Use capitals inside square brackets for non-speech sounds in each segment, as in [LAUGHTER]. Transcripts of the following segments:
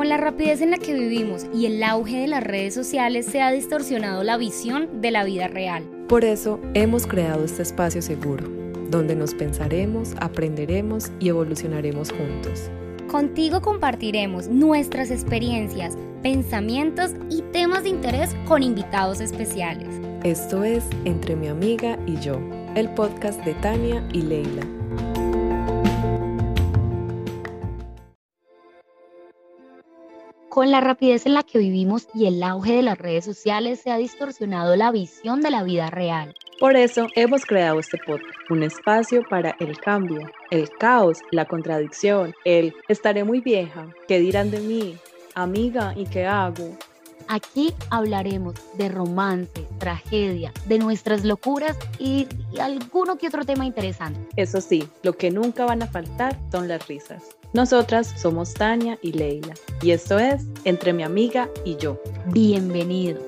Con la rapidez en la que vivimos y el auge de las redes sociales se ha distorsionado la visión de la vida real. Por eso hemos creado este espacio seguro, donde nos pensaremos, aprenderemos y evolucionaremos juntos. Contigo compartiremos nuestras experiencias, pensamientos y temas de interés con invitados especiales. Esto es Entre mi amiga y yo, el podcast de Tania y Leila. Con la rapidez en la que vivimos y el auge de las redes sociales se ha distorsionado la visión de la vida real. Por eso hemos creado este podcast, un espacio para el cambio, el caos, la contradicción, el estaré muy vieja, ¿qué dirán de mí? Amiga, ¿y qué hago? Aquí hablaremos de romance, tragedia, de nuestras locuras y, y alguno que otro tema interesante. Eso sí, lo que nunca van a faltar son las risas. Nosotras somos Tania y Leila y esto es Entre mi amiga y yo. Bienvenidos.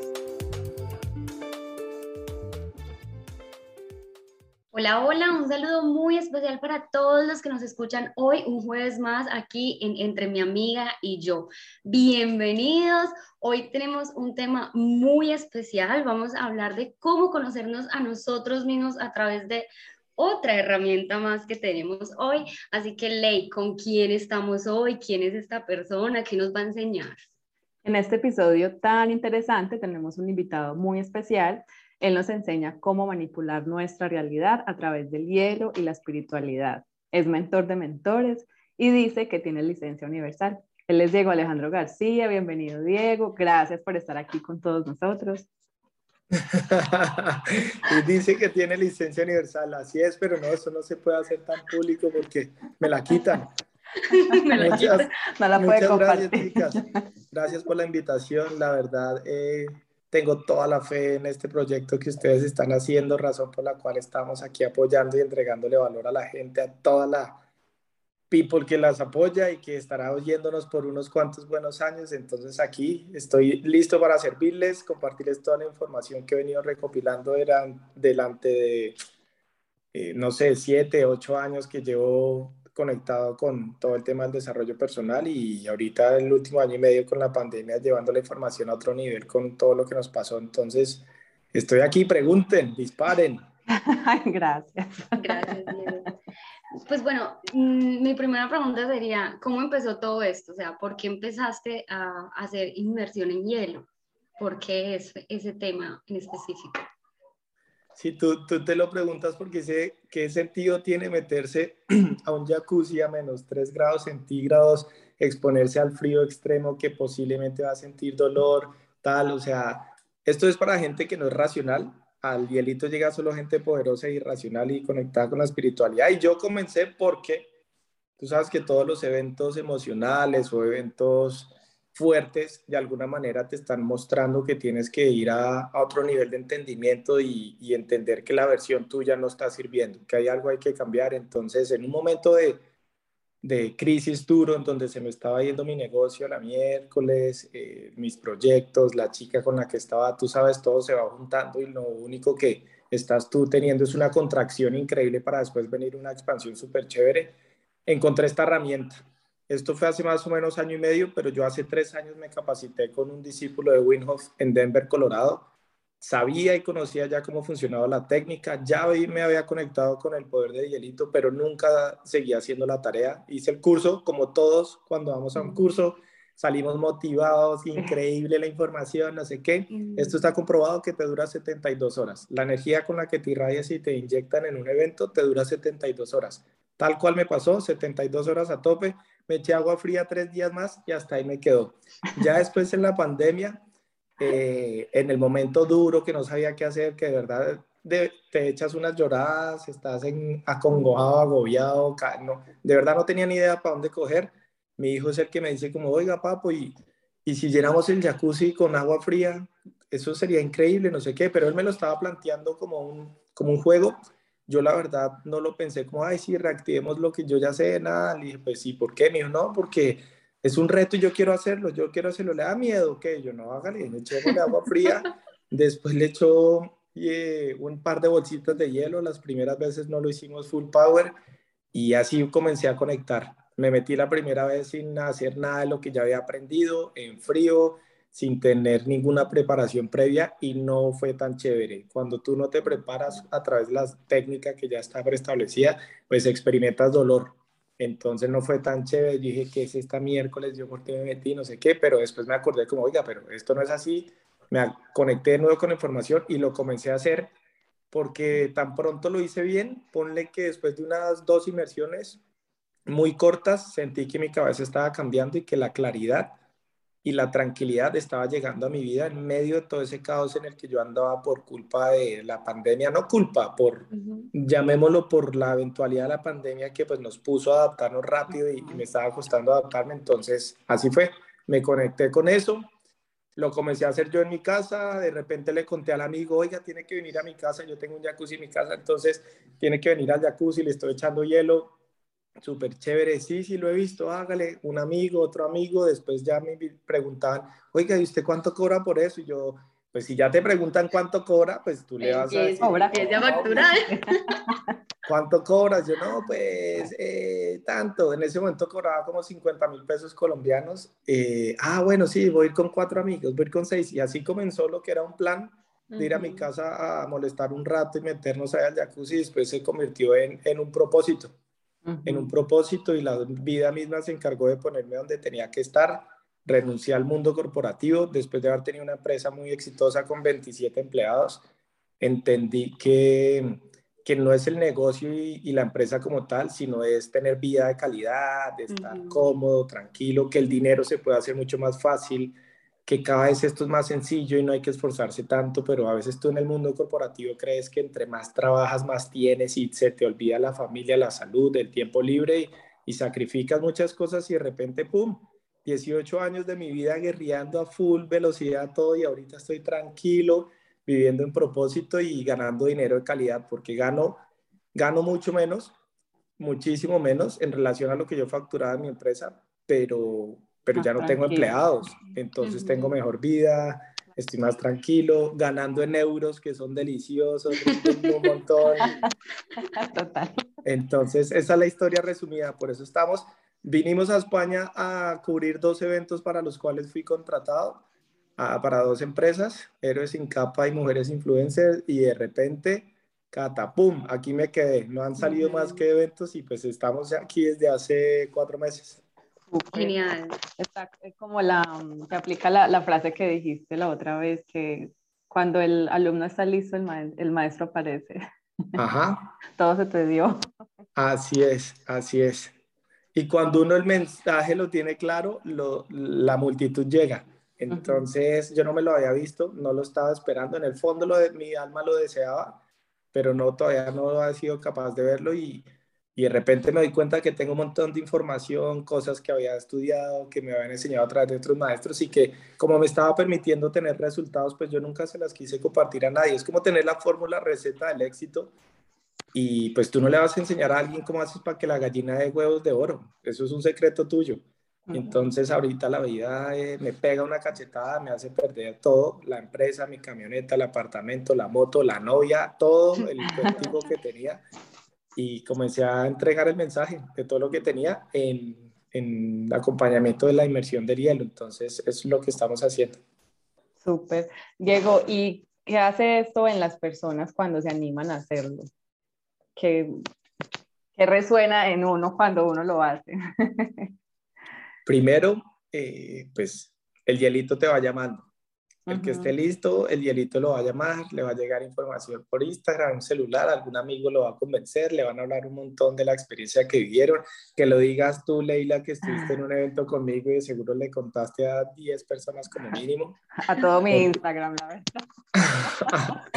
Hola, hola, un saludo muy especial para todos los que nos escuchan hoy, un jueves más aquí en Entre mi amiga y yo. Bienvenidos. Hoy tenemos un tema muy especial. Vamos a hablar de cómo conocernos a nosotros mismos a través de otra herramienta más que tenemos hoy. Así que, Ley, ¿con quién estamos hoy? ¿Quién es esta persona? ¿Qué nos va a enseñar? En este episodio tan interesante tenemos un invitado muy especial. Él nos enseña cómo manipular nuestra realidad a través del hielo y la espiritualidad. Es mentor de mentores y dice que tiene licencia universal. Él es Diego Alejandro García. Bienvenido, Diego. Gracias por estar aquí con todos nosotros. [LAUGHS] y dice que tiene licencia universal, así es, pero no, eso no se puede hacer tan público porque me la quitan. [LAUGHS] muchas, gracias, chicas. Gracias por la invitación. La verdad, eh, tengo toda la fe en este proyecto que ustedes están haciendo, razón por la cual estamos aquí apoyando y entregándole valor a la gente, a toda la people que las apoya y que estará oyéndonos por unos cuantos buenos años. Entonces aquí estoy listo para servirles, compartirles toda la información que he venido recopilando eran delante de, eh, no sé, siete, ocho años que llevo conectado con todo el tema del desarrollo personal y ahorita el último año y medio con la pandemia llevando la información a otro nivel con todo lo que nos pasó. Entonces, estoy aquí, pregunten, disparen. [LAUGHS] Gracias. Gracias, pues bueno, mm, mi primera pregunta sería, ¿cómo empezó todo esto? O sea, ¿por qué empezaste a hacer inmersión en hielo? ¿Por qué es ese tema en específico? Si tú, tú te lo preguntas porque sé qué sentido tiene meterse [CLEARS THROAT] a un jacuzzi a menos 3 grados centígrados, exponerse al frío extremo que posiblemente va a sentir dolor, tal, o sea, esto es para gente que no es racional, al hielito llega solo gente poderosa y racional y conectada con la espiritualidad. Y yo comencé porque tú sabes que todos los eventos emocionales o eventos fuertes de alguna manera te están mostrando que tienes que ir a, otro nivel de entendimiento y, y, entender que la versión tuya no está sirviendo, que hay algo hay que cambiar. Entonces, en un momento de, de crisis duro en donde se me estaba yendo mi negocio la miércoles, eh, mis proyectos, la chica con la que estaba, tú sabes, todo se va juntando y lo único que estás tú teniendo es una contracción increíble para después venir una expansión súper chévere. Encontré esta herramienta. Esto fue hace más o menos año y medio, pero yo hace tres años me capacité con un discípulo de Winhoff en Denver, Colorado sabía y conocía ya cómo funcionaba la técnica, ya me había conectado con el poder de hielito, pero nunca seguía haciendo la tarea. Hice el curso, como todos, cuando vamos a un curso, salimos motivados, increíble la información, no sé qué. Esto está comprobado que te dura 72 horas. La energía con la que te irradias y te inyectan en un evento te dura 72 horas. Tal cual me pasó, 72 horas a tope, me eché agua fría tres días más y hasta ahí me quedó. Ya después en la pandemia eh, en el momento duro que no sabía qué hacer, que de verdad te echas unas lloradas, estás en, acongojado, agobiado, no, de verdad no tenía ni idea para dónde coger. Mi hijo es el que me dice como, oiga, papo, y, y si llenamos el jacuzzi con agua fría, eso sería increíble, no sé qué, pero él me lo estaba planteando como un, como un juego. Yo la verdad no lo pensé como, ay, sí, reactivemos lo que yo ya sé, nada. Le dije, pues sí, ¿por qué? Me dijo, no, porque es un reto y yo quiero hacerlo, yo quiero hacerlo, le da miedo, que yo no hágale, le echemos agua [LAUGHS] fría, después le echo eh, un par de bolsitas de hielo, las primeras veces no lo hicimos full power y así comencé a conectar. Me metí la primera vez sin hacer nada de lo que ya había aprendido, en frío, sin tener ninguna preparación previa y no fue tan chévere. Cuando tú no te preparas a través de la técnica que ya está preestablecida, pues experimentas dolor. Entonces no fue tan chévere. dije, ¿qué es esta miércoles? Yo por qué me metí, no sé qué, pero después me acordé como, oiga, pero esto no es así. Me conecté de nuevo con la información y lo comencé a hacer porque tan pronto lo hice bien, ponle que después de unas dos inmersiones muy cortas, sentí que mi cabeza estaba cambiando y que la claridad y la tranquilidad estaba llegando a mi vida en medio de todo ese caos en el que yo andaba por culpa de la pandemia, no culpa, por, llamémoslo por la eventualidad de la pandemia que pues nos puso a adaptarnos rápido y, me estaba costando adaptarme, entonces así fue, me conecté con eso, lo comencé a hacer yo en mi casa, de repente le conté al amigo, oiga, tiene que venir a mi casa, yo tengo un jacuzzi en mi casa, entonces tiene que venir al jacuzzi, le estoy echando hielo, súper chévere, sí, sí lo he visto, hágale, un amigo, otro amigo, después ya me preguntaban, oiga, ¿y usted cuánto cobra por eso? Y yo, pues si ya te preguntan cuánto cobra, pues tú le vas a decir. Cobra, es factura. [LAUGHS] ¿Cuánto cobras? Yo no, pues eh, tanto. En ese momento cobraba como 50 mil pesos colombianos. Eh, ah, bueno, sí, voy a ir con cuatro amigos, voy a ir con seis. Y así comenzó lo que era un plan de ir a mi casa a molestar un rato y meternos ahí al jacuzzi y después se convirtió en, en un propósito en un propósito y la vida misma se encargó de ponerme donde tenía que estar. Renuncié al mundo corporativo después de haber tenido una empresa muy exitosa con 27 empleados. Entendí que, que no es el negocio y, la empresa como tal, sino es tener vida de calidad, de estar cómodo, tranquilo, que el dinero se pueda hacer mucho más fácil, que cada vez esto es más sencillo y no hay que esforzarse tanto, pero a veces tú en el mundo corporativo crees que entre más trabajas, más tienes y se te olvida la familia, la salud, el tiempo libre y, sacrificas muchas cosas y de repente, ¡pum! 18 años de mi vida guerreando a full velocidad todo y ahorita estoy tranquilo, viviendo en propósito y ganando dinero de calidad porque gano, gano mucho menos, muchísimo menos en relación a lo que yo facturaba en mi empresa, pero pero ya no tengo empleados, entonces tengo mejor vida, estoy más tranquilo, ganando en euros que son deliciosos, un montón. [LAUGHS] Total. Entonces, esa es la historia resumida, por eso estamos. Vinimos a España a cubrir dos eventos para los cuales fui contratado, para dos empresas, Héroes sin capa y Mujeres Influencers, y de repente, catapum, aquí me quedé. No han salido más que eventos y pues estamos aquí desde hace cuatro meses. Genial. Está como la, te aplica la, la, frase que dijiste la otra vez, que cuando el alumno está listo, el, el maestro aparece. Ajá. [LAUGHS] Todo se te dio. Así es, así es. Y cuando uno el mensaje lo tiene claro, lo, la multitud llega. Entonces yo no me lo había visto, no lo estaba esperando. En el fondo lo de, mi alma lo deseaba, pero no todavía no había sido capaz de verlo y, y de repente me doy cuenta que tengo un montón de información, cosas que había estudiado, que me habían enseñado a través de otros maestros y que como me estaba permitiendo tener resultados, pues yo nunca se las quise compartir a nadie. Es como tener la fórmula receta del éxito y pues tú no le vas a enseñar a alguien cómo haces para que la gallina dé huevos de oro. Eso es un secreto tuyo. Entonces ahorita la vida eh, me pega una cachetada, me hace perder todo, la empresa, mi camioneta, el apartamento, la moto, la novia, todo el [LAUGHS] contigo que tenía y comencé a entregar el mensaje de todo lo que tenía en, en acompañamiento de la inmersión del hielo. Entonces, es lo que estamos haciendo. Súper. Diego, ¿y qué hace esto en las personas cuando se animan a hacerlo? ¿Qué, qué resuena en uno cuando uno lo hace? [LAUGHS] Primero, eh, pues el hielito te va llamando. El que esté listo, el hielito lo va a llamar, le va a llegar información por Instagram, un celular, algún amigo lo va a convencer, le van a hablar un montón de la experiencia que vivieron. Que lo digas tú, Leila, que estuviste en un evento conmigo y seguro le contaste a 10 personas como mínimo. [LAUGHS] A todo mi Instagram, la verdad. [LAUGHS]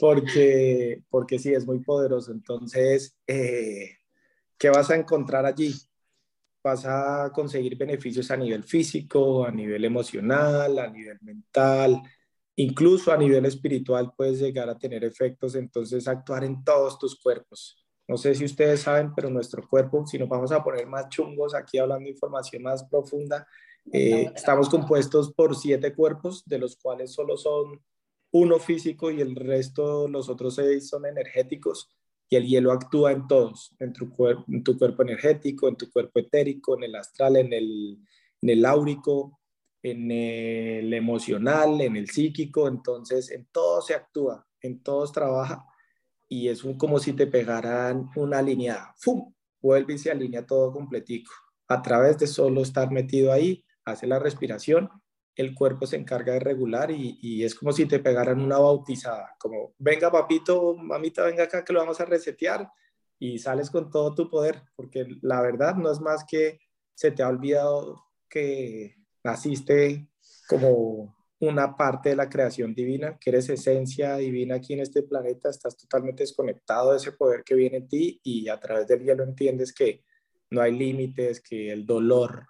porque, porque sí, es muy poderoso. Entonces, eh, ¿qué vas a encontrar allí? Vas a conseguir beneficios a nivel físico, a nivel emocional, a nivel mental, incluso a nivel espiritual puedes llegar a tener efectos, entonces actuar en todos tus cuerpos. No sé si ustedes saben, pero nuestro cuerpo, si nos vamos a poner más chungos aquí hablando de información más profunda, eh, estamos compuestos por siete cuerpos, de los cuales solo son uno físico y el resto, los otros seis son energéticos y el hielo actúa en todos, en tu, en tu cuerpo energético, en tu cuerpo etérico, en el astral, en el, en el áurico, en el emocional, en el psíquico, entonces en todo se actúa, en todos trabaja y es como si te pegaran una línea, ¡fum! vuelve y se alinea todo completico. A través de solo estar metido ahí, hace la respiración, el cuerpo se encarga de regular y, es como si te pegaran una bautizada, como venga papito, mamita, venga acá que lo vamos a resetear y sales con todo tu poder, porque la verdad no es más que se te ha olvidado que naciste como una parte de la creación divina, que eres esencia divina aquí en este planeta, estás totalmente desconectado de ese poder que viene en ti y a través del hielo entiendes que no hay límites, que el dolor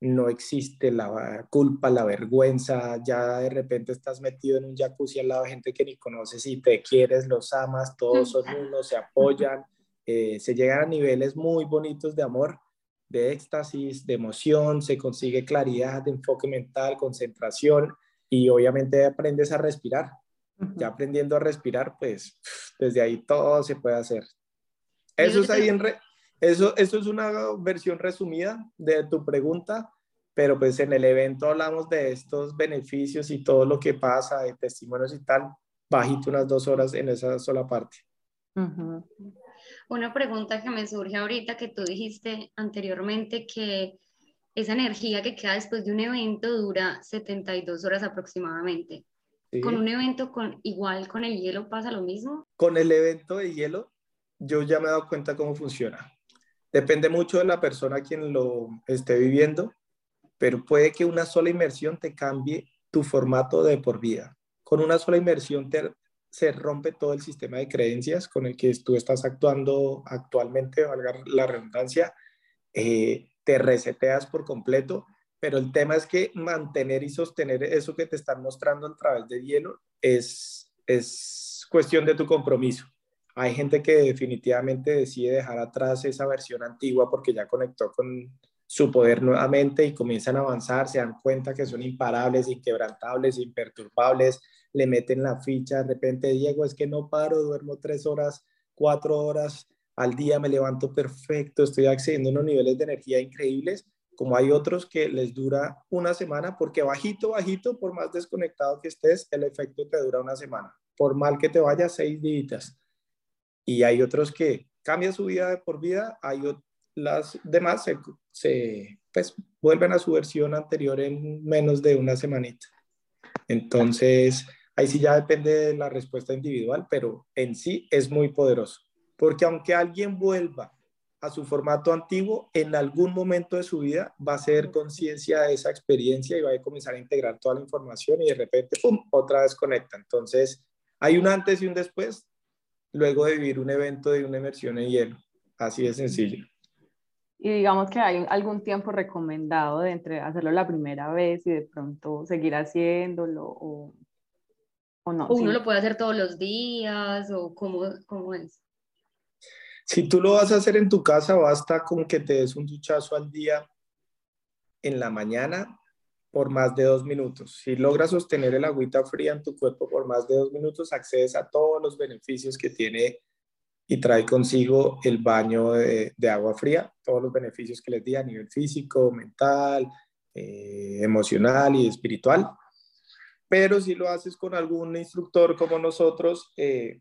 no existe, la culpa, la vergüenza, ya de repente estás metido en un jacuzzi al lado de gente que ni conoces y te quieres, los amas, todos son uno, se apoyan, eh, se llegan a niveles muy bonitos de amor de éxtasis, de emoción, se consigue claridad, de enfoque mental, concentración y obviamente aprendes a respirar. Ya aprendiendo a respirar, pues desde ahí todo se puede hacer. Eso es ahí en eso, eso es una versión resumida de tu pregunta, pero pues en el evento hablamos de estos beneficios y todo lo que pasa, de testimonios y tal, bajito unas dos horas en esa sola parte. Una pregunta que me surge ahorita que tú dijiste anteriormente que esa energía que queda después de un evento dura 72 horas aproximadamente. ¿Con un evento con, igual con el hielo pasa lo mismo? Con el evento de hielo, yo ya me he dado cuenta cómo funciona. Depende mucho de la persona quien lo esté viviendo, pero puede que una sola inmersión te cambie tu formato de por vida. Con una sola inmersión te, se rompe todo el sistema de creencias con el que tú estás actuando actualmente, valga la redundancia, eh, te reseteas por completo, pero el tema es que mantener y sostener eso que te están mostrando a través del hielo es cuestión de tu compromiso. Hay gente que definitivamente decide dejar atrás esa versión antigua porque ya conectó con su poder nuevamente y comienzan a avanzar, se dan cuenta que son imparables, inquebrantables, imperturbables, le meten la ficha, de repente, Diego, es que no paro, duermo tres horas, cuatro horas al día, me levanto perfecto, estoy accediendo a unos niveles de energía increíbles, como hay otros que les dura una semana, porque bajito, bajito, por más desconectado que estés, el efecto te dura una semana, por mal que te vaya, seis días. Y hay otros que cambia su vida de por vida, hay las demás se, se pues, vuelven a su versión anterior en menos de una semanita. Entonces, Ahí sí ya depende de la respuesta individual, pero en sí es muy poderoso. Porque aunque alguien vuelva a su formato antiguo, en algún momento de su vida va a ser conciencia de esa experiencia y va a comenzar a integrar toda la información y de repente, ¡pum!, otra vez conecta. Entonces, hay un antes y un después luego de vivir un evento de una inmersión en hielo. Así de sencillo. Y digamos que hay algún tiempo recomendado de entre hacerlo la primera vez y de pronto seguir haciéndolo o ¿O uno lo puede hacer todos los días o cómo, cómo es? Si tú lo vas a hacer en tu casa, basta con que te des un duchazo al día en la mañana por más de dos minutos. Si logras sostener el agüita fría en tu cuerpo por más de dos minutos, accedes a todos los beneficios que tiene y trae consigo el baño de, agua fría, todos los beneficios que les di a nivel físico, mental, eh, emocional y espiritual pero si lo haces con algún instructor como nosotros, eh,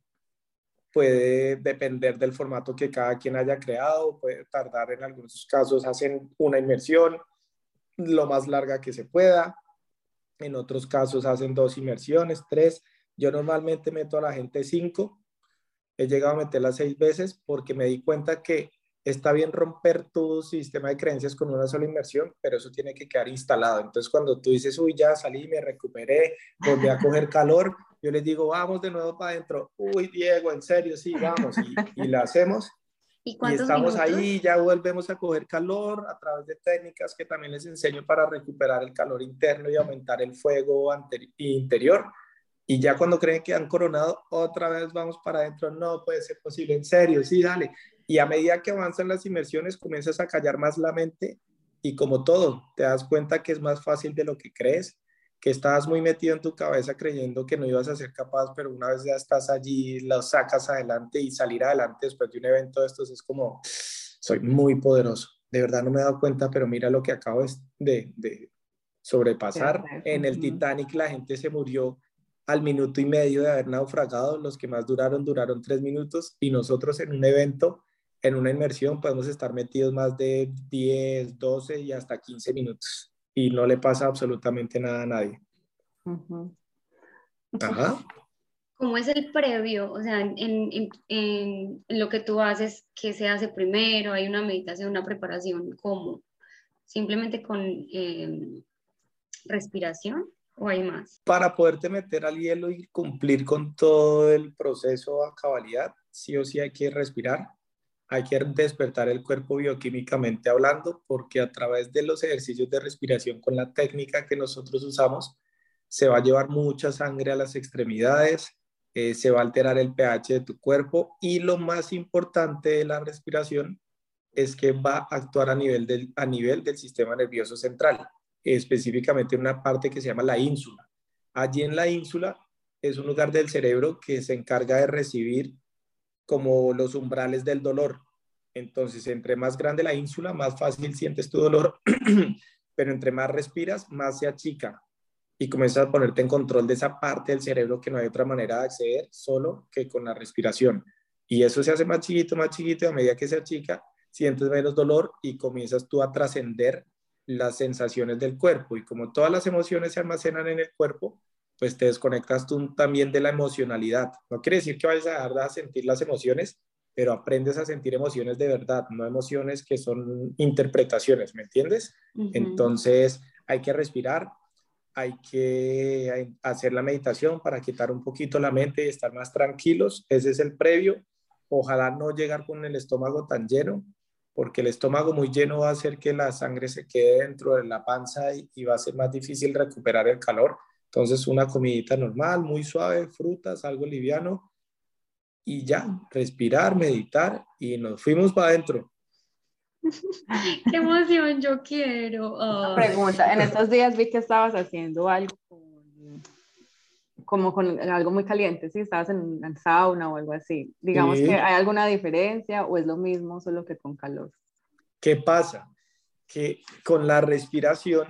puede depender del formato que cada quien haya creado, puede tardar en algunos casos, hacen una inmersión lo más larga que se pueda, en otros casos hacen dos inmersiones, tres, yo normalmente meto a la gente cinco, he llegado a meterla seis veces porque me di cuenta que está bien romper tu sistema de creencias con una sola inmersión, pero eso tiene que quedar instalado. Entonces, cuando tú dices, uy, ya salí, me recuperé, volví a coger calor, yo les digo, vamos de nuevo para adentro. Uy, Diego, en serio, sí, vamos. Y, y la hacemos. ¿Y, estamos ahí, ya volvemos a coger calor a través de técnicas que también les enseño para recuperar el calor interno y aumentar el fuego interior. Y ya cuando creen que han coronado, otra vez vamos para adentro. No puede ser posible, en serio, sí, dale. Y a medida que avanzan las inmersiones, comienzas a callar más la mente y como todo, te das cuenta que es más fácil de lo que crees que estabas muy metido en tu cabeza creyendo que no ibas a ser capaz, pero una vez ya estás allí, lo sacas adelante y salir adelante después de un evento de estos es como, soy muy poderoso. De verdad no me he dado cuenta, pero mira lo que acabo de, de sobrepasar. En el Titanic la gente se murió al minuto y medio de haber naufragado, los que más duraron duraron tres minutos y nosotros en un evento, en una inmersión, podemos estar metidos más de 10, 12 y hasta 15 minutos y no le pasa absolutamente nada a nadie. Ajá. ¿Cómo es el previo? O sea, en, en, lo que tú haces, ¿qué se hace primero? ¿Hay una meditación, una preparación? ¿Cómo? ¿Simplemente con em, respiración o hay más? Para poderte meter al hielo y cumplir con todo el proceso a cabalidad, sí o sí hay que respirar hay que despertar el cuerpo bioquímicamente hablando, porque a través de los ejercicios de respiración con la técnica que nosotros usamos, se va a llevar mucha sangre a las extremidades, eh, se va a alterar el pH de tu cuerpo y lo más importante de la respiración es que va a actuar a nivel del, a nivel del sistema nervioso central, específicamente en una parte que se llama la ínsula. Allí en la ínsula es un lugar del cerebro que se encarga de recibir como los umbrales del dolor. Entonces, entre más grande la ínsula, más fácil sientes tu dolor, [CLEARS THROAT] pero entre más respiras, más se achica y comienzas a ponerte en control de esa parte del cerebro que no hay otra manera de acceder solo que con la respiración. Y eso se hace más chiquito, más chiquito, y a medida que se achica, sientes menos dolor y comienzas tú a trascender las sensaciones del cuerpo. Y como todas las emociones se almacenan en el cuerpo, pues te desconectas tú también de la emocionalidad. No quiere decir que vayas a dejar de sentir las emociones, pero aprendes a sentir emociones de verdad, no emociones que son interpretaciones, ¿me entiendes? Entonces hay que respirar, hay que hacer la meditación para quitar un poquito la mente y estar más tranquilos. Ese es el previo. Ojalá no llegar con el estómago tan lleno, porque el estómago muy lleno va a hacer que la sangre se quede dentro de la panza y, y va a ser más difícil recuperar el calor. Entonces, una comidita normal, muy suave, frutas, algo liviano y ya, respirar, meditar y nos fuimos para adentro. [LAUGHS] Qué emoción, yo quiero. Pregunta, en estos días vi que estabas haciendo algo como con algo muy caliente, ¿sí? Estabas en una sauna o algo así. Digamos que hay alguna diferencia o es lo mismo, solo que con calor. ¿Qué pasa? Que con la respiración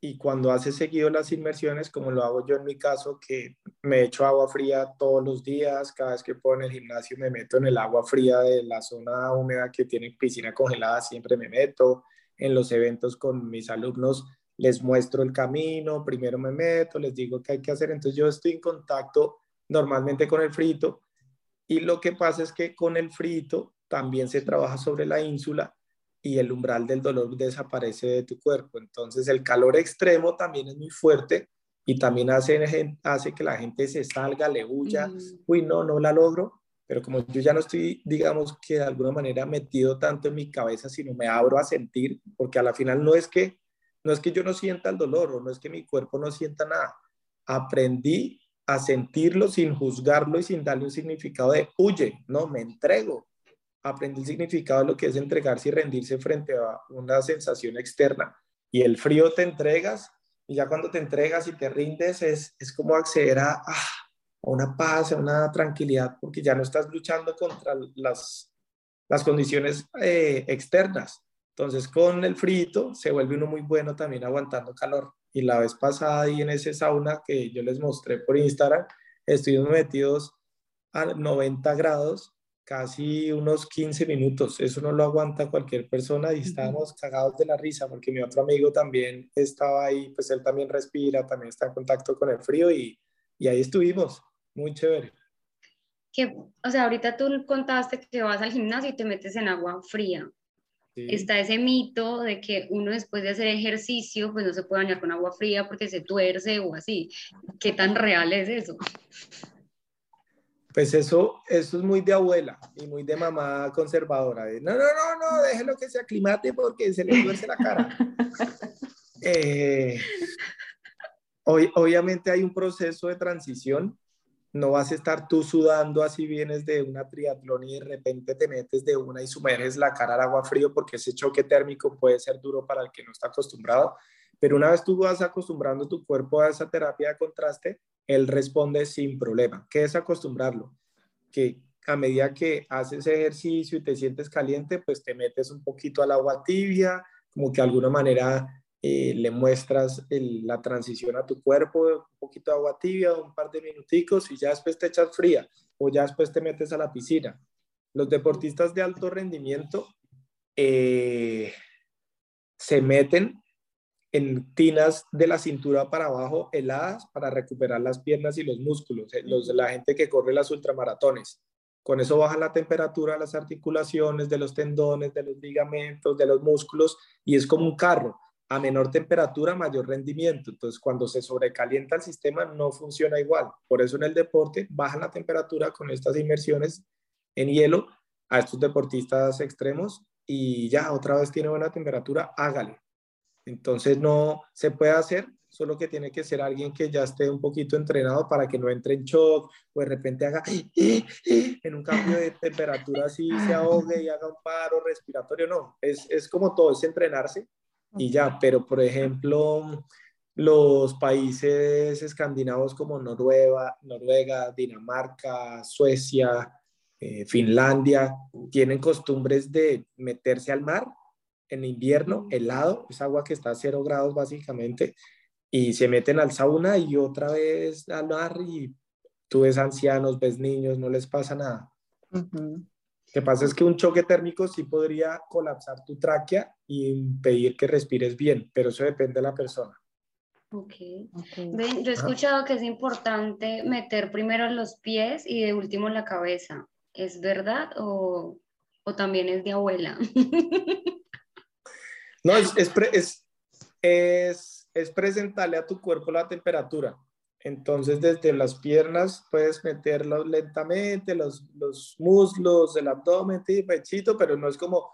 y cuando hace seguido las inmersiones, como lo hago yo en mi caso, que me echo agua fría todos los días, cada vez que puedo en el gimnasio me meto en el agua fría de la zona húmeda que tiene piscina congelada, siempre me meto. En los eventos con mis alumnos les muestro el camino, primero me meto, les digo qué hay que hacer, entonces yo estoy en contacto normalmente con el frito y lo que pasa es que con el frito también se trabaja sobre la ínsula y el umbral del dolor desaparece de tu cuerpo. Entonces el calor extremo también es muy fuerte y también hace, hace que la gente se salga, le huya, uy, no, no la logro, pero como yo ya no estoy, digamos que de alguna manera metido tanto en mi cabeza, sino me abro a sentir, porque a la final no es que, no es que yo no sienta el dolor o no es que mi cuerpo no sienta nada, aprendí a sentirlo sin juzgarlo y sin darle un significado de huye, no, me entrego, aprendí el significado de lo que es entregarse y rendirse frente a una sensación externa. Y el frío te entregas, y ya cuando te entregas y te rindes, es, es como acceder a, una paz, a una tranquilidad, porque ya no estás luchando contra las, las condiciones eh, externas. Entonces, con el frito se vuelve uno muy bueno también aguantando calor. Y la vez pasada, ahí en ese sauna que yo les mostré por Instagram, estuvimos metidos a 90 grados casi unos 15 minutos. Eso no lo aguanta cualquier persona y estábamos cagados de la risa porque mi otro amigo también estaba ahí, pues él también respira, también está en contacto con el frío y, y ahí estuvimos. Muy chévere. Que, o sea, ahorita tú contaste que vas al gimnasio y te metes en agua fría. Está ese mito de que uno después de hacer ejercicio, pues no se puede bañar con agua fría porque se tuerce o así. ¿Qué tan real es eso? Pues eso, eso es muy de abuela y muy de mamá conservadora. no, no, no, no, déjelo que se aclimate porque se le duerce la cara. [LAUGHS] Eh, hoy, obviamente hay un proceso de transición. No vas a estar tú sudando así vienes de una triatlón y de repente te metes de una y sumerges la cara al agua frío porque ese choque térmico puede ser duro para el que no está acostumbrado. Pero una vez tú vas acostumbrando tu cuerpo a esa terapia de contraste, él responde sin problema. ¿Qué es acostumbrarlo? Que a medida que haces ejercicio y te sientes caliente, pues te metes un poquito al agua tibia, como que de alguna manera eh, le muestras la transición a tu cuerpo, un poquito de agua tibia, un par de minuticos y ya después te echas fría o ya después te metes a la piscina. Los deportistas de alto rendimiento eh, se meten en tinas de la cintura para abajo heladas para recuperar las piernas y los músculos, eh, los, la gente que corre las ultramaratones. Con eso baja la temperatura de las articulaciones, de los tendones, de los ligamentos, de los músculos y es como un carro. A menor temperatura, mayor rendimiento. Entonces, cuando se sobrecalienta el sistema, no funciona igual. Por eso en el deporte baja la temperatura con estas inmersiones en hielo a estos deportistas extremos y ya otra vez tiene buena temperatura, hágale. Entonces no se puede hacer, solo que tiene que ser alguien que ya esté un poquito entrenado para que no entre en shock o de repente haga [GASPS] en un cambio de temperatura así se ahogue y haga un paro respiratorio. No, es, es como todo, es entrenarse y ya. Pero por ejemplo, los países escandinavos como Noruega, Noruega Dinamarca, Suecia, eh, Finlandia, tienen costumbres de meterse al mar en invierno, helado, es agua que está a cero grados básicamente, y se meten al sauna y otra vez al mar y tú ves ancianos, ves niños, no les pasa nada. Lo que pasa es que un choque térmico sí podría colapsar tu tráquea y impedir que respires bien, pero eso depende de la persona. Ok. okay. yo he escuchado que es importante meter primero los pies y de último la cabeza. ¿Es verdad o, o también es de abuela? [LAUGHS] No, es, es, es, es, presentarle a tu cuerpo la temperatura. Entonces, desde las piernas puedes meterlos lentamente, los, los muslos, el abdomen, y pechito, pero no es como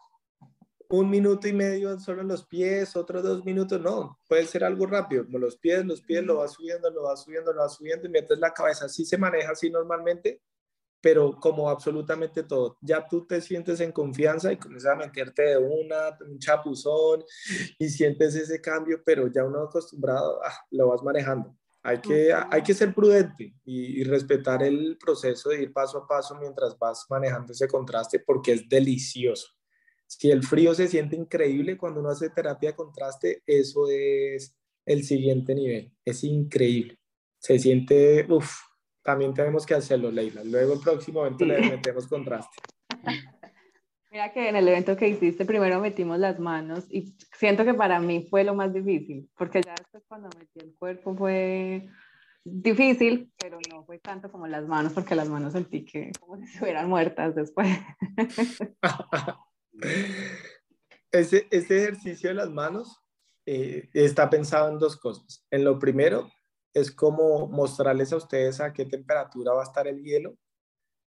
un minuto y medio solo en los pies, otros dos minutos, no, puede ser algo rápido, como los pies, los pies, lo vas subiendo, lo vas subiendo, lo vas subiendo y metes la cabeza, así se maneja así normalmente, pero como absolutamente todo, ya tú te sientes en confianza y comienzas a meterte de una, un chapuzón y sientes ese cambio, pero ya uno acostumbrado, ah, lo vas manejando. Hay que, hay que ser prudente y, y, respetar el proceso de ir paso a paso mientras vas manejando ese contraste porque es delicioso. Si el frío se siente increíble cuando uno hace terapia de contraste, eso es el siguiente nivel. Es increíble. Se siente, uff, también tenemos que hacerlo, Leila. Luego el próximo evento le metemos contraste. [LAUGHS] Mira que en el evento que hiciste primero metimos las manos y siento que para mí fue lo más difícil, porque ya después cuando metí el cuerpo fue difícil, pero no fue tanto como las manos, porque las manos sentí que como si estuvieran muertas después. [LAUGHS] ese, ese ejercicio de las manos eh, está pensado en dos cosas. En lo primero, es como mostrarles a ustedes a qué temperatura va a estar el hielo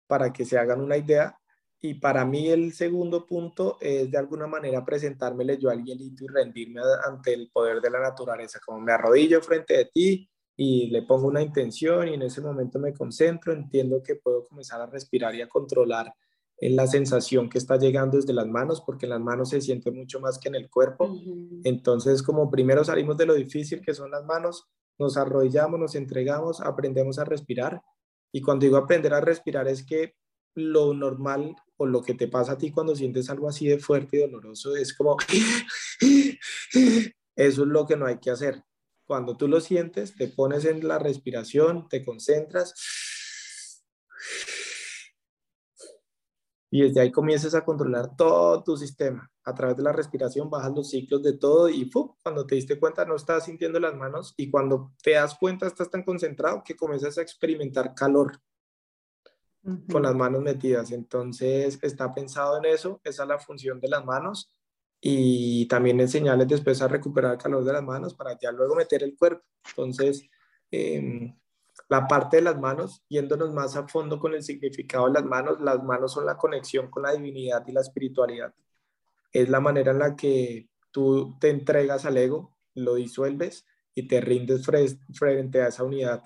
para que se hagan una idea. Y para mí el segundo punto es de alguna manera presentármele yo al hielito y rendirme ante el poder de la naturaleza, como me arrodillo frente de ti y le pongo una intención y en ese momento me concentro, entiendo que puedo comenzar a respirar y a controlar en la sensación que está llegando desde las manos, porque en las manos se siente mucho más que en el cuerpo. Entonces, como primero salimos de lo difícil que son las manos, nos arrodillamos, nos entregamos, aprendemos a respirar. Y cuando digo aprender a respirar es que lo normal o lo que te pasa a ti cuando sientes algo así de fuerte y doloroso es como, [LAUGHS] eso es lo que no hay que hacer. Cuando tú lo sientes, te pones en la respiración, te concentras y desde ahí comienzas a controlar todo tu sistema. A través de la respiración bajas los ciclos de todo y cuando te diste cuenta no estás sintiendo las manos y cuando te das cuenta estás tan concentrado que comienzas a experimentar calor con las manos metidas. Entonces está pensado en eso, esa es la función de las manos y también enseñarles después a recuperar el calor de las manos para ya luego meter el cuerpo. Entonces, eh, la parte de las manos, yéndonos más a fondo con el significado de las manos, las manos son la conexión con la divinidad y la espiritualidad. Es la manera en la que tú te entregas al ego, lo disuelves y te rindes frente a esa unidad.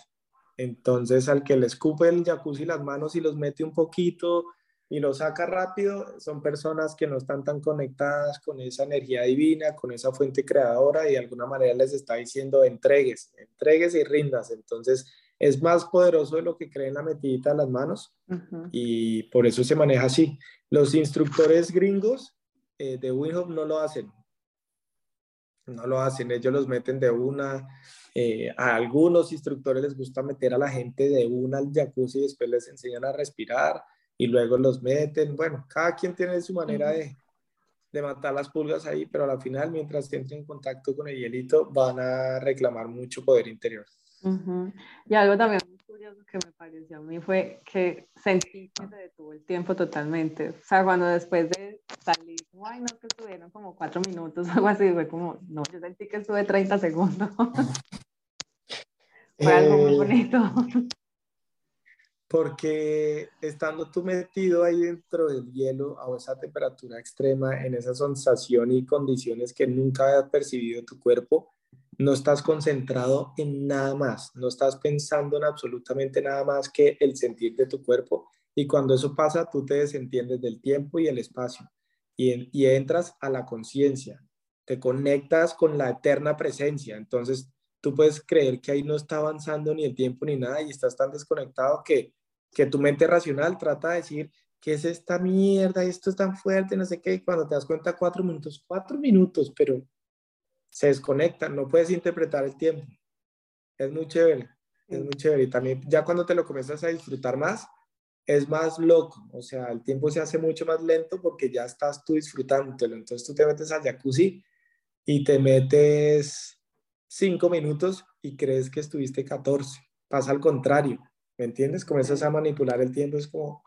Entonces, al que le escupe el jacuzzi las manos y los mete un poquito y lo saca rápido, son personas que no están tan conectadas con esa energía divina, con esa fuente creadora y de alguna manera les está diciendo entregues, entregues y rindas. Entonces es más poderoso de lo que creen la metidita de las manos y por eso se maneja así. Los instructores gringos eh, de Wim no lo hacen. No lo hacen, ellos los meten de una. Eh, a algunos instructores les gusta meter a la gente de una al jacuzzi y después les enseñan a respirar y luego los meten. Bueno, cada quien tiene su manera de, de matar las pulgas ahí, pero a la final, mientras entren en contacto con el hielito, van a reclamar mucho poder interior. Y algo también muy curioso que me pareció a mí fue que sentí que se detuvo el tiempo totalmente. O sea, cuando después de salir, ay, no, que estuvieron como cuatro minutos o [LAUGHS] algo así, fue como, no, yo sentí que estuve 30 segundos. [LAUGHS] fue algo muy eh, bonito [LAUGHS] porque estando tú metido ahí dentro del hielo a esa temperatura extrema, en esa sensación y condiciones que nunca habías percibido tu cuerpo, no estás concentrado en nada más, no estás pensando en absolutamente nada más que el sentir de tu cuerpo y cuando eso pasa tú te desentiendes del tiempo y el espacio y, y entras a la conciencia, te conectas con la eterna presencia, entonces tú puedes creer que ahí no está avanzando ni el tiempo ni nada y estás tan desconectado que que tu mente racional trata de decir, ¿qué es esta mierda? Esto es tan fuerte, no sé qué, y cuando te das cuenta, cuatro minutos, cuatro minutos, pero se desconecta, no puedes interpretar el tiempo. Es muy chévere, es muy chévere. Y también ya cuando te lo comienzas a disfrutar más, es más loco, o sea, el tiempo se hace mucho más lento porque ya estás tú disfrutándolo. Entonces tú te metes al jacuzzi y te metes cinco minutos y crees que estuviste 14. Pasa al contrario. ¿Me entiendes? Comienzas a manipular el tiempo, es como,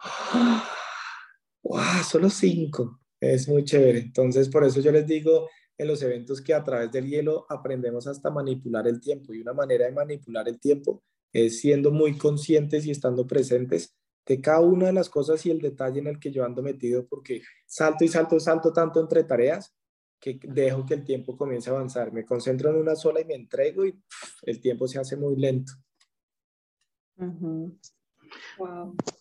¡wow! Solo cinco. Es muy chévere. Entonces, por eso yo les digo en los eventos que a través del hielo aprendemos hasta manipular el tiempo. Y una manera de manipular el tiempo es siendo muy conscientes y estando presentes de cada una de las cosas y el detalle en el que yo ando metido, porque salto y salto, salto tanto entre tareas que dejo que el tiempo comience a avanzar. Me concentro en una sola y me entrego y el tiempo se hace muy lento.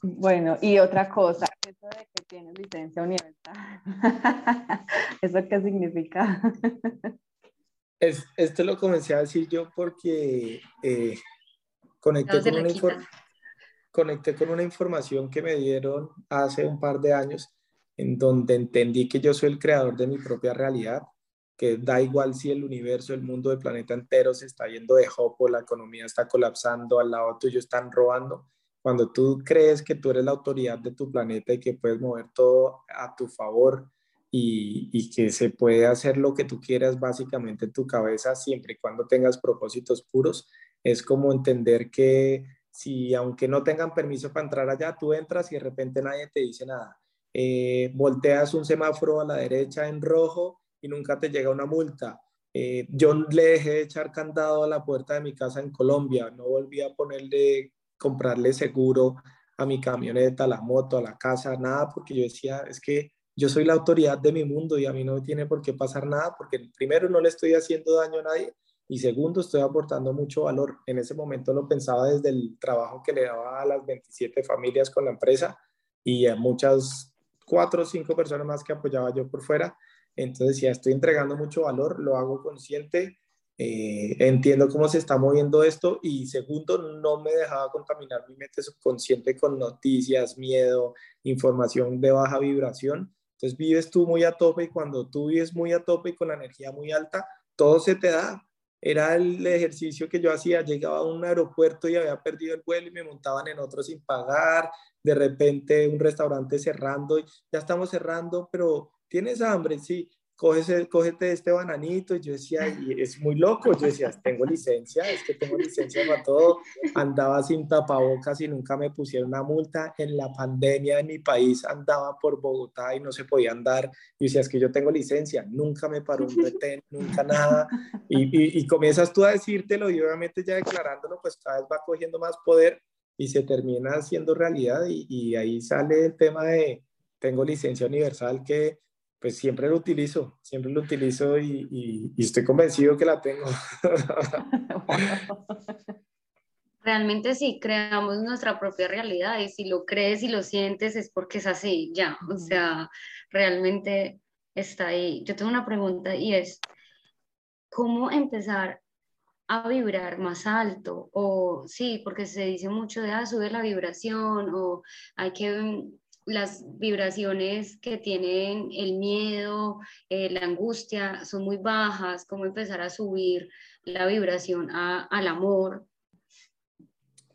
Bueno, y otra cosa, eso de que tienes licencia universal, [LAUGHS] ¿eso qué significa? es, esto lo comencé a decir yo porque eh, conecté, con una conecté con una información que me dieron hace un par de años en donde entendí que yo soy el creador de mi propia realidad que da igual si el universo, el mundo, el planeta entero se está yendo de hopo, la economía está colapsando, al lado tuyo están robando. Cuando tú crees que tú eres la autoridad de tu planeta y que puedes mover todo a tu favor y, y que se puede hacer lo que tú quieras básicamente en tu cabeza siempre y cuando tengas propósitos puros, es como entender que si aunque no tengan permiso para entrar allá, tú entras y de repente nadie te dice nada. Eh, volteas un semáforo a la derecha en rojo y nunca te llega una multa. Eh, yo le dejé de echar candado a la puerta de mi casa en Colombia, no volví a ponerle, comprarle seguro a mi camioneta, a la moto, a la casa, nada, porque yo decía, es que yo soy la autoridad de mi mundo y a mí no tiene por qué pasar nada, porque primero no le estoy haciendo daño a nadie y segundo estoy aportando mucho valor. En ese momento lo pensaba desde el trabajo que le daba a las 27 familias con la empresa y a muchas cuatro o cinco personas más que apoyaba yo por fuera entonces, ya estoy entregando mucho valor, lo hago consciente, eh, entiendo cómo se está moviendo esto y segundo, no me dejaba contaminar mi mente subconsciente con noticias, miedo, información de baja vibración. Entonces vives tú muy a tope y cuando tú vives muy a tope y con la energía muy alta, todo se te da. Era el ejercicio que yo hacía, llegaba a un aeropuerto y había perdido el vuelo y me montaban en otro sin pagar, de repente un restaurante cerrando, ya estamos cerrando, pero ¿tienes hambre? Sí, cógese, cógete este bananito. Y yo decía, y es muy loco. Yo decía, tengo licencia, es que tengo licencia para todo. Andaba sin tapabocas y nunca me pusieron una multa. En la pandemia en mi país andaba por Bogotá y no se podía andar. Y decía, es que yo tengo licencia, nunca me paró un [LAUGHS] retén, nunca nada. Y, y, comienzas tú a decírtelo y obviamente ya declarándolo, pues cada vez va cogiendo más poder y se termina haciendo realidad. Y, y ahí sale el tema de tengo licencia universal que pues siempre lo utilizo, siempre lo utilizo y, estoy convencido que la tengo. [LAUGHS] Realmente sí, creamos nuestra propia realidad y si lo crees y lo sientes es porque es así, ya, o sea, realmente está ahí. Yo tengo una pregunta y es, ¿cómo empezar a vibrar más alto? O sí, porque se dice mucho de, ah, sube la vibración o hay que las vibraciones que tienen el miedo, eh, la angustia, son muy bajas, cómo empezar a subir la vibración al amor.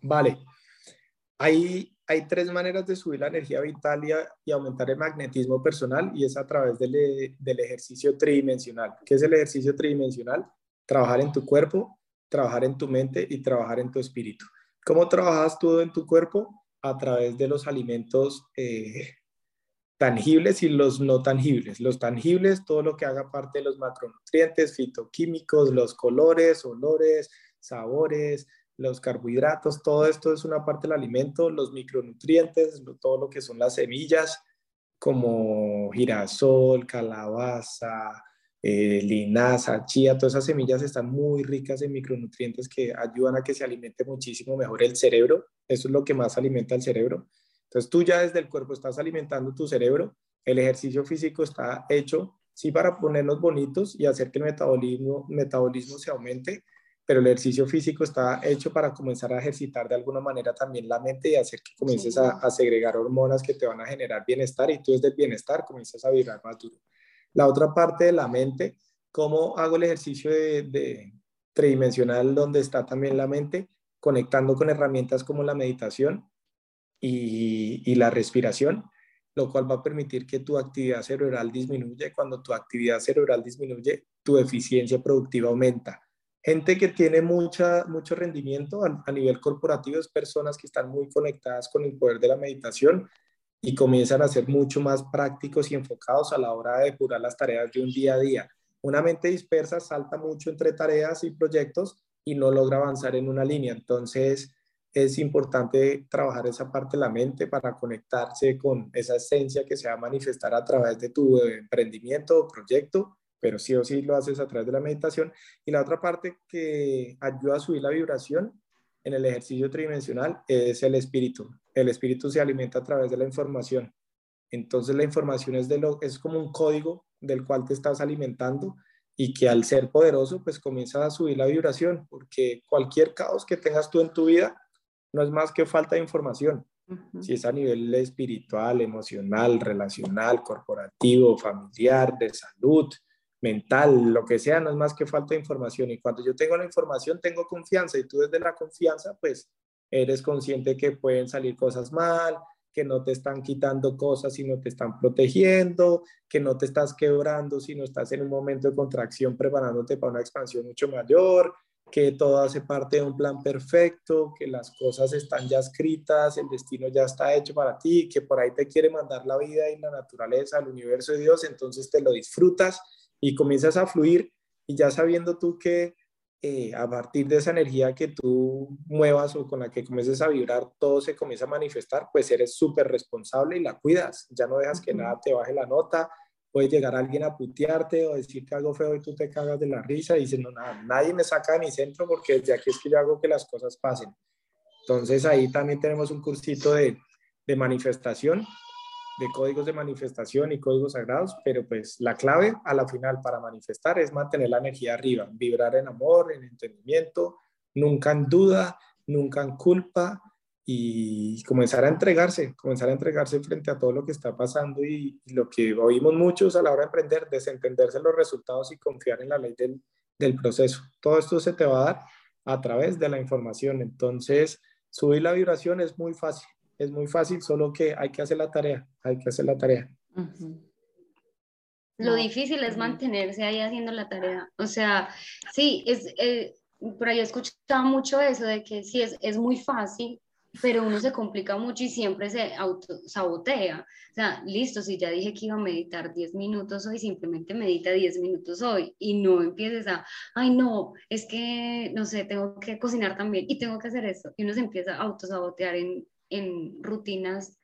Vale, hay, hay tres maneras de subir la energía vital y, aumentar el magnetismo personal y es a través del, del ejercicio tridimensional. ¿Qué es el ejercicio tridimensional? Trabajar en tu cuerpo, trabajar en tu mente y trabajar en tu espíritu. ¿Cómo trabajas tú en tu cuerpo? A través de los alimentos eh, tangibles y los no tangibles. Los tangibles, todo lo que haga parte de los macronutrientes, fitoquímicos, los colores, olores, sabores, los carbohidratos, todo esto es una parte del alimento, los micronutrientes, todo lo que son las semillas, como girasol, calabaza, eh, linaza, chía, todas esas semillas están muy ricas en micronutrientes que ayudan a que se alimente muchísimo mejor el cerebro. Eso es lo que más alimenta el cerebro. Entonces tú ya desde el cuerpo estás alimentando tu cerebro. El ejercicio físico está hecho, sí, para ponernos bonitos y hacer que el metabolismo, metabolismo se aumente, pero el ejercicio físico está hecho para comenzar a ejercitar de alguna manera también la mente y hacer que comiences a, a segregar hormonas que te van a generar bienestar y tú desde el bienestar comienzas a vibrar más duro. La otra parte de la mente, cómo hago el ejercicio de, tridimensional donde está también la mente, conectando con herramientas como la meditación y, la respiración, lo cual va a permitir que tu actividad cerebral disminuya. Cuando tu actividad cerebral disminuye, tu eficiencia productiva aumenta. Gente que tiene mucha, mucho rendimiento a nivel corporativo es personas que están muy conectadas con el poder de la meditación y comienzan a ser mucho más prácticos y enfocados a la hora de depurar las tareas de un día a día. Una mente dispersa salta mucho entre tareas y proyectos y no logra avanzar en una línea. Entonces, es importante trabajar esa parte de la mente para conectarse con esa esencia que se va a manifestar a través de tu emprendimiento o proyecto, pero sí o sí lo haces a través de la meditación. Y la otra parte que ayuda a subir la vibración en el ejercicio tridimensional es el espíritu. El espíritu se alimenta a través de la información. Entonces la información es, de lo, es como un código del cual te estás alimentando y que al ser poderoso pues comienza a subir la vibración porque cualquier caos que tengas tú en tu vida no es más que falta de información. Si es a nivel espiritual, emocional, relacional, corporativo, familiar, de salud, mental, lo que sea, no es más que falta de información. Y cuando yo tengo la información, tengo confianza y tú desde la confianza, pues eres consciente que pueden salir cosas mal, que no te están quitando cosas, sino te están protegiendo, que no te estás quebrando, sino estás en un momento de contracción preparándote para una expansión mucho mayor, que todo hace parte de un plan perfecto, que las cosas están ya escritas, el destino ya está hecho para ti, que por ahí te quiere mandar la vida y la naturaleza, el universo de Dios, entonces te lo disfrutas y comienzas a fluir y ya sabiendo tú que eh, a partir de esa energía que tú muevas o con la que comiences a vibrar, todo se comienza a manifestar, pues eres súper responsable y la cuidas. Ya no dejas que nada te baje la nota. Puede llegar alguien a putearte o decirte algo feo y tú te cagas de la risa y dices, no, nada, nadie me saca de mi centro porque desde aquí es que yo hago que las cosas pasen. Entonces ahí también tenemos un cursito de, de manifestación de códigos de manifestación y códigos sagrados, pero pues la clave a la final para manifestar es mantener la energía arriba, vibrar en amor, en entendimiento, nunca en duda, nunca en culpa y comenzar a entregarse, comenzar a entregarse frente a todo lo que está pasando y, lo que oímos muchos a la hora de emprender, desentenderse los resultados y confiar en la ley del, del proceso. Todo esto se te va a dar a través de la información, entonces subir la vibración es muy fácil es muy fácil, solo que hay que hacer la tarea, hay que hacer la tarea. Lo difícil es mantenerse ahí haciendo la tarea. O sea, sí, es, eh, por ahí he escuchado mucho eso de que sí, es, es muy fácil, pero uno se complica mucho y siempre se sabotea. O sea, listo, si ya dije que iba a meditar 10 minutos hoy, simplemente medita 10 minutos hoy y no empieces a, ay no, es que, no sé, tengo que cocinar también y tengo que hacer esto. Y uno se empieza a autosabotear en, en rutinas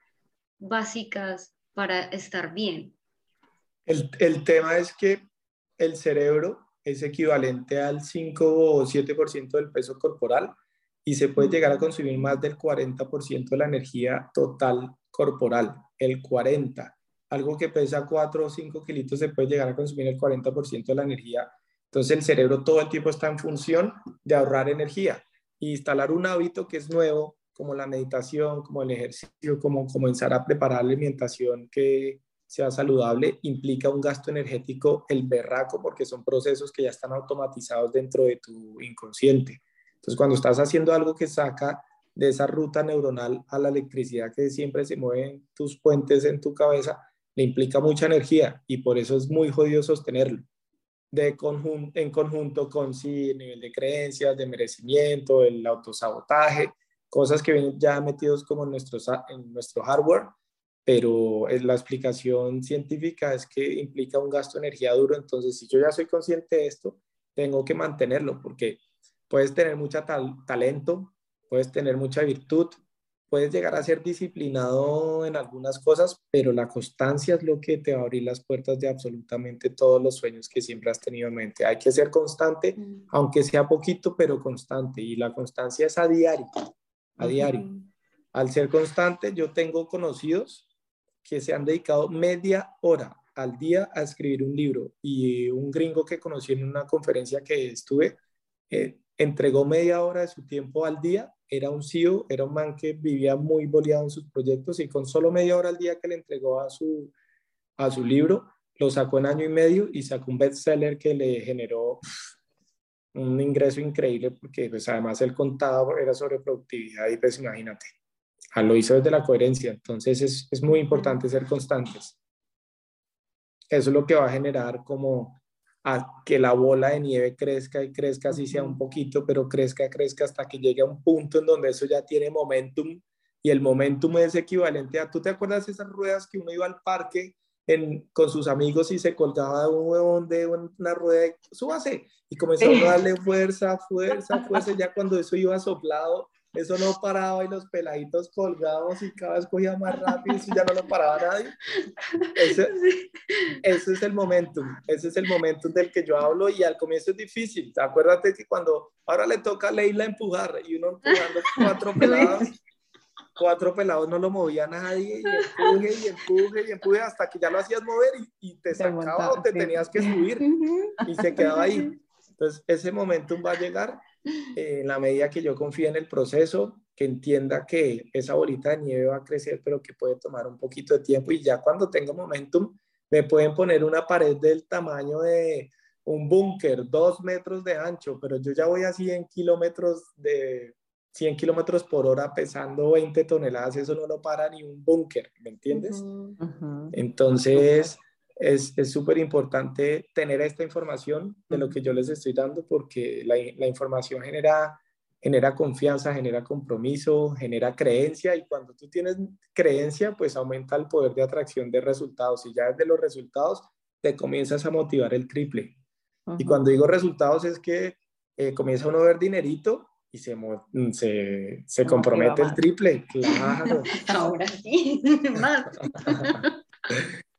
básicas para estar bien. El, el tema es que el cerebro es equivalente al 5 o 7% del peso corporal y se puede llegar a consumir más del 40% de la energía total corporal, el 40. Algo que pesa 4 o 5 kilitos se puede llegar a consumir el 40% de la energía. Entonces el cerebro todo el tiempo está en función de ahorrar energía. Y instalar un hábito que es nuevo, como la meditación, como el ejercicio, como comenzar a preparar alimentación que sea saludable, implica un gasto energético el berraco porque son procesos que ya están automatizados dentro de tu inconsciente. Entonces, cuando estás haciendo algo que saca de esa ruta neuronal a la electricidad que siempre se mueve en tus puentes en tu cabeza, le implica mucha energía y por eso es muy jodido sostenerlo. De conjunto, en conjunto con sí, el nivel de creencias, de merecimiento, el autosabotaje, cosas que vienen ya metidos como en, nuestros, en nuestro hardware pero la explicación científica es que implica un gasto de energía duro, entonces si yo ya soy consciente de esto, tengo que mantenerlo porque puedes tener mucho talento, puedes tener mucha virtud, puedes llegar a ser disciplinado en algunas cosas, pero la constancia es lo que te va a abrir las puertas de absolutamente todos los sueños que siempre has tenido en mente. Hay que ser constante, mm. aunque sea poquito, pero constante, y la constancia es a diario, a diario. Al ser constante, yo tengo conocidos que se han dedicado media hora al día a escribir un libro. Y un gringo que conocí en una conferencia que estuve eh, entregó media hora de su tiempo al día, era un CEO, era un man que vivía muy boleado en sus proyectos y con solo media hora al día que le entregó a su, a su libro, lo sacó en año y medio y sacó un bestseller que le generó un ingreso increíble porque pues además el contado era sobre productividad y pues imagínate lo hizo desde la coherencia. Entonces es, es muy importante ser constantes. Eso es lo que va a generar como a que la bola de nieve crezca y crezca, así sea un poquito, pero crezca, crezca hasta que llegue a un punto en donde eso ya tiene momentum y el momentum es equivalente a, ¿tú te acuerdas de esas ruedas que uno iba al parque en, con sus amigos y se colgaba de un huevón de una rueda, y, súbase, y comenzó a darle fuerza, fuerza, fuerza, ya cuando eso iba soplado, eso no paraba y los peladitos colgados y cada vez cogía más rápido y eso ya no lo paraba nadie. Ese, [LAUGHS] ese, es el momentum, ese es el momentum del que yo hablo y al comienzo es difícil. Acuérdate que cuando ahora le toca a Leila empujar y uno empujando cuatro [LAUGHS] pelados, cuatro pelados no lo movía nadie y empuje y empuje y empuje hasta que ya lo hacías mover y, y te sacaba o te tenías que subir y se quedaba ahí. Entonces ese momentum va a llegar eh, en la medida que yo confíe en el proceso, que entienda que esa bolita de nieve va a crecer, pero que puede tomar un poquito de tiempo y ya cuando tenga momentum, me pueden poner una pared del tamaño de un búnker, dos metros de ancho, pero yo ya voy a 100 kilómetros de 100 kilómetros por hora pesando 20 toneladas, eso no lo para ni un búnker, ¿me entiendes? Entonces, es súper importante tener esta información de lo que yo les estoy dando porque la, la, información genera, genera confianza, genera compromiso, genera creencia y cuando tú tienes creencia, pues aumenta el poder de atracción de resultados y ya desde los resultados te comienzas a motivar el triple. Y cuando digo resultados es que eh, comienza uno a ver dinerito y se, se, se compromete el triple, claro. [LAUGHS] Ahora sí, [LAUGHS] más. [LAUGHS]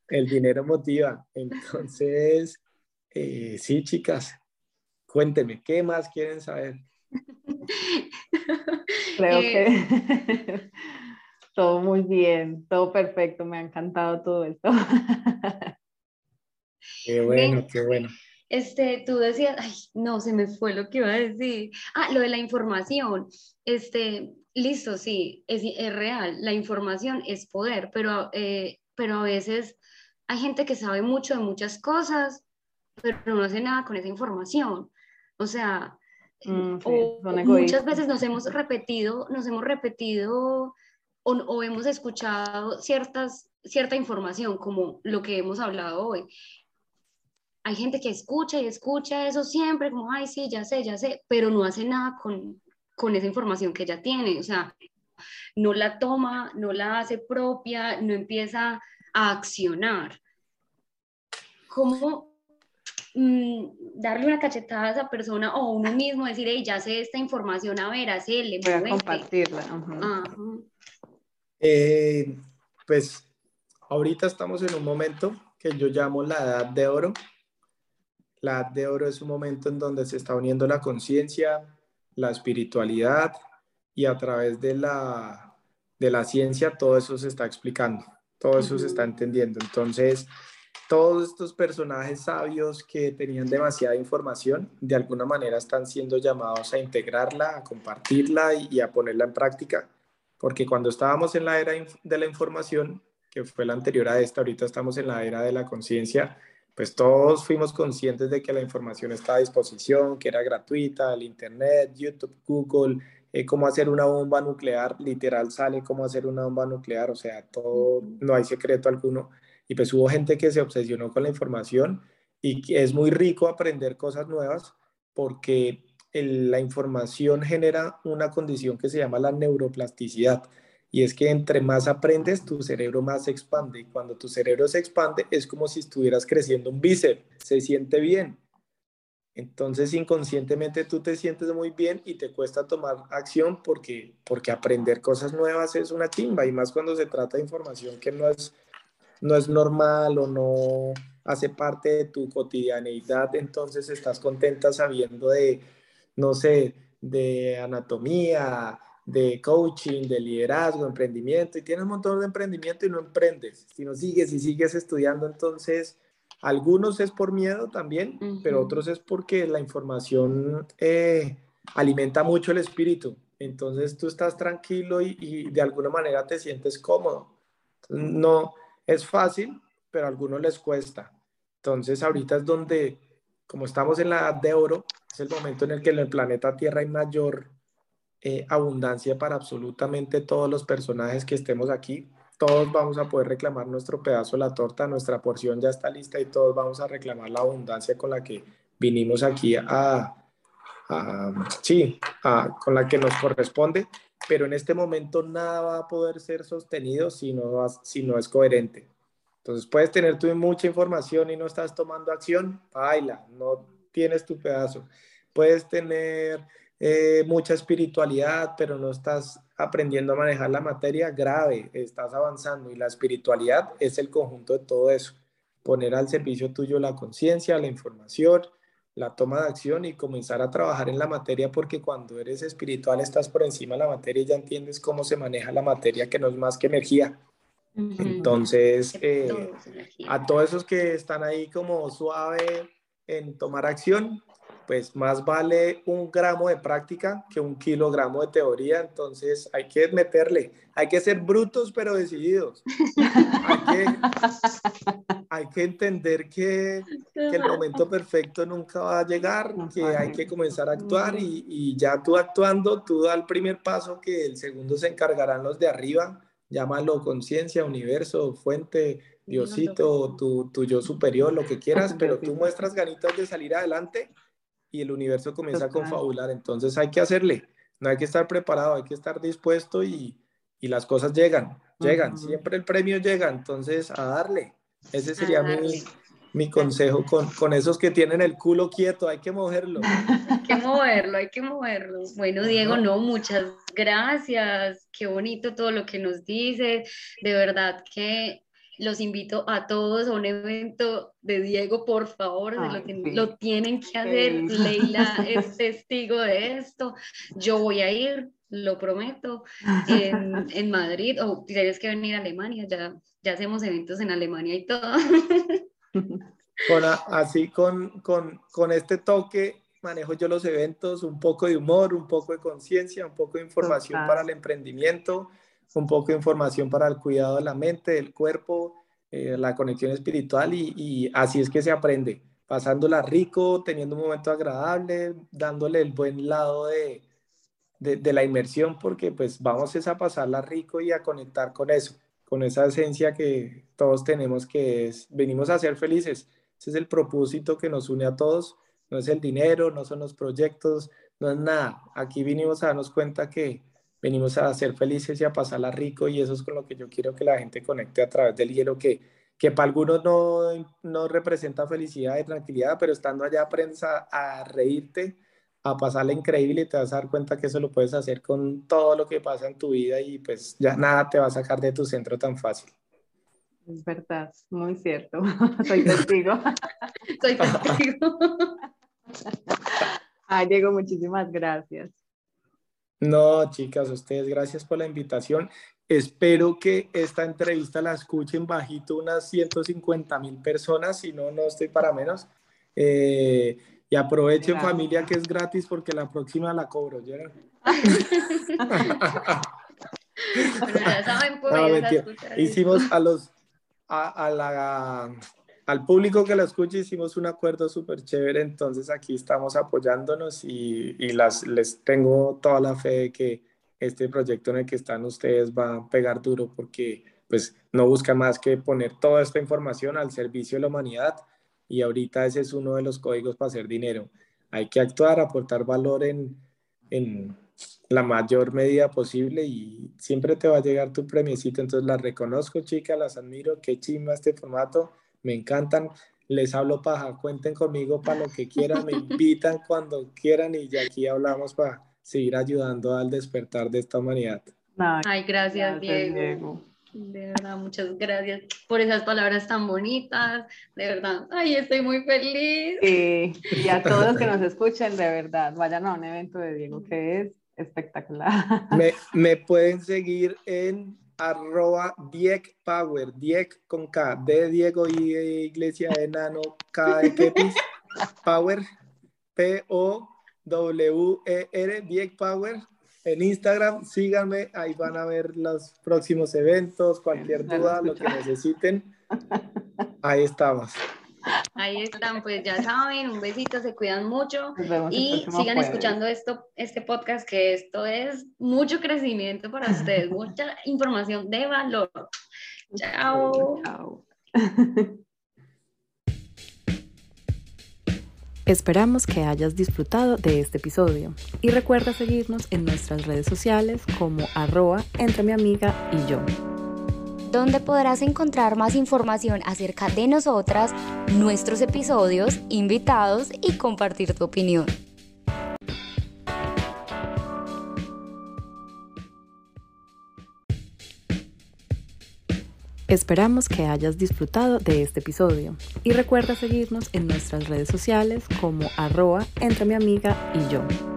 el dinero motiva. Entonces, eh, sí, chicas, cuéntenme, ¿qué más quieren saber? Creo que eh, todo muy bien, todo perfecto, me ha encantado todo esto. Qué bueno, qué bueno. Este, tú decías, ay, no, se me fue lo que iba a decir. Ah, lo de la información. Este, listo, sí, es, es real. La información es poder, pero, eh, pero a veces hay gente que sabe mucho de muchas cosas, pero no hace nada con esa información. O sea, mm, muchas veces nos hemos repetido, nos hemos repetido o, hemos escuchado ciertas, cierta información, como lo que hemos hablado hoy. Hay gente que escucha y escucha eso siempre, como, ay, sí, ya sé, ya sé, pero no hace nada con, con esa información que ya tiene. O sea, no la toma, no la hace propia, no empieza a accionar. ¿Cómo mm, darle una cachetada a esa persona o uno mismo decir, hey, ya sé esta información, a ver, hacerle, Voy a compartirla. Eh, pues ahorita estamos en un momento que yo llamo la edad de oro. La edad de oro es un momento en donde se está uniendo la conciencia, la espiritualidad, y a través de la, de la ciencia todo eso se está explicando, todo eso se está entendiendo. Entonces, todos estos personajes sabios que tenían demasiada información, de alguna manera están siendo llamados a integrarla, a compartirla y, a ponerla en práctica, porque cuando estábamos en la era de la información, que fue la anterior a esta, ahorita estamos en la era de la conciencia, pues todos fuimos conscientes de que la información está a disposición, que era gratuita, el Internet, YouTube, Google, eh, cómo hacer una bomba nuclear, literal sale cómo hacer una bomba nuclear, o sea, todo, no hay secreto alguno. Y pues hubo gente que se obsesionó con la información y es muy rico aprender cosas nuevas porque la información genera una condición que se llama la neuroplasticidad. Y es que entre más aprendes, tu cerebro más se expande. Y cuando tu cerebro se expande, es como si estuvieras creciendo un bíceps. Se siente bien. Entonces, inconscientemente tú te sientes muy bien y te cuesta tomar acción porque, porque aprender cosas nuevas es una chimba. Y más cuando se trata de información que no es no es normal o no hace parte de tu cotidianeidad, entonces estás contenta sabiendo de, no sé, de anatomía, de coaching, de liderazgo, emprendimiento, y tienes un montón de emprendimiento y no emprendes, si no sigues y sigues estudiando, entonces algunos es por miedo también, pero otros es porque la información eh, alimenta mucho el espíritu, entonces tú estás tranquilo y, y de alguna manera te sientes cómodo. No, es fácil, pero a algunos les cuesta. Entonces ahorita es donde, como estamos en la edad de oro, es el momento en el que en el planeta Tierra hay mayor eh, abundancia para absolutamente todos los personajes que estemos aquí. Todos vamos a poder reclamar nuestro pedazo de la torta, nuestra porción ya está lista y todos vamos a reclamar la abundancia con la que vinimos aquí a, sí, con la que nos corresponde pero en este momento nada va a poder ser sostenido si no, si no es coherente. Entonces puedes tener tú mucha información y no estás tomando acción, baila, no tienes tu pedazo. Puedes tener eh, mucha espiritualidad, pero no estás aprendiendo a manejar la materia, grave, estás avanzando y la espiritualidad es el conjunto de todo eso. Poner al servicio tuyo la conciencia, la información, la toma de acción y comenzar a trabajar en la materia porque cuando eres espiritual estás por encima de la materia y ya entiendes cómo se maneja la materia que no es más que energía. Entonces, eh, a todos esos que están ahí como suave en tomar acción, pues más vale un gramo de práctica que un kilogramo de teoría, entonces hay que meterle, hay que ser brutos pero decididos. Hay que, entender que, el momento perfecto nunca va a llegar, que hay que comenzar a actuar y, y ya tú actuando, tú da el primer paso que el segundo se encargarán los de arriba, llámalo conciencia, universo, fuente, Diosito, tu, tu yo superior, lo que quieras, [LAUGHS] pero tú muestras ganitas de salir adelante y el universo comienza a confabular. Entonces hay que hacerle, no hay que estar preparado, hay que estar dispuesto y, y las cosas llegan, llegan, siempre el premio llega, entonces a darle. Ese sería mi, mi, consejo con, con, esos que tienen el culo quieto, hay que moverlo. Hay que moverlo, hay que moverlo. Bueno, Diego, no, muchas gracias, qué bonito todo lo que nos dices, de verdad que los invito a todos a un evento de Diego, por favor, lo, tienen que hacer. Leila es [LAUGHS] testigo de esto. Yo voy a ir, lo prometo, en, [LAUGHS] en Madrid, o tienes que venir a Alemania, ya, ya hacemos eventos en Alemania y todo. [LAUGHS] Con, así con, con, con este toque manejo yo los eventos, un poco de humor, un poco de conciencia, un poco de información para el emprendimiento, un poco de información para el cuidado de la mente, del cuerpo, eh, la conexión espiritual y, así es que se aprende, pasándola rico, teniendo un momento agradable, dándole el buen lado de, de, la inmersión, porque pues vamos a pasarla rico y a conectar con eso, con esa esencia que todos tenemos que es, venimos a ser felices. Ese es el propósito que nos une a todos, no es el dinero, no son los proyectos, no es nada. Aquí vinimos a darnos cuenta que venimos a ser felices y a pasarla rico y eso es con lo que yo quiero que la gente conecte a través del hielo, que, que para algunos no, no representa felicidad y tranquilidad, pero estando allá aprendes a, reírte, a pasarla increíble y te vas a dar cuenta que eso lo puedes hacer con todo lo que pasa en tu vida y pues ya nada te va a sacar de tu centro tan fácil. Es verdad, muy cierto. [LAUGHS] Soy testigo. [LAUGHS] Soy testigo. Ay, [LAUGHS] Diego, muchísimas gracias. No, chicas, ustedes gracias por la invitación. Espero que esta entrevista la escuchen bajito unas 150 mil personas, si no, no estoy para menos. Eh, y aprovechen familia que es gratis porque la próxima la cobro, ¿ya? [LAUGHS] ya saben, pues, Hicimos a los, a, la, al público que la escuche, hicimos un acuerdo súper chévere, entonces aquí estamos apoyándonos y, y las, les tengo toda la fe de que este proyecto en el que están ustedes va a pegar duro porque pues no busca más que poner toda esta información al servicio de la humanidad y ahorita ese es uno de los códigos para hacer dinero. Hay que actuar, aportar valor en, en la mayor medida posible y siempre te va a llegar tu premiecito. Entonces las reconozco, chicas, las admiro, qué chimba este formato, me encantan. Les hablo paja, cuenten conmigo para lo que quieran, me invitan [LAUGHS] cuando quieran y ya aquí hablamos para seguir ayudando al despertar de esta humanidad. Ay, gracias, Diego. De verdad, muchas gracias por esas palabras tan bonitas. De verdad, ay, estoy muy feliz. y a todos los que nos escuchan, de verdad, vayan a un evento de Diego que es espectacular. Me, me pueden seguir en arroba Diek Power, Diek con K, de Diego y Iglesia de Nano, K de Kepis, [LAUGHS] Power, P-O-W-E-R, Diek Power. En Instagram, síganme, ahí van a ver los próximos eventos, cualquier duda, lo que necesiten. [LAUGHS] Ahí estamos. Ahí están, pues ya saben, un besito, se cuidan mucho y sigan escuchando esto, este podcast, que esto es mucho crecimiento para ustedes, [LAUGHS] mucha información de valor. Chao. Chao. [LAUGHS] Esperamos que hayas disfrutado de este episodio y recuerda seguirnos en nuestras redes sociales como arroba entre mi amiga y yo donde podrás encontrar más información acerca de nosotras, nuestros episodios, invitados y compartir tu opinión. Esperamos que hayas disfrutado de este episodio y recuerda seguirnos en nuestras redes sociales como arroba entre mi amiga y yo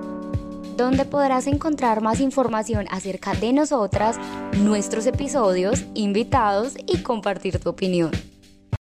donde podrás encontrar más información acerca de nosotras, nuestros episodios, invitados y compartir tu opinión.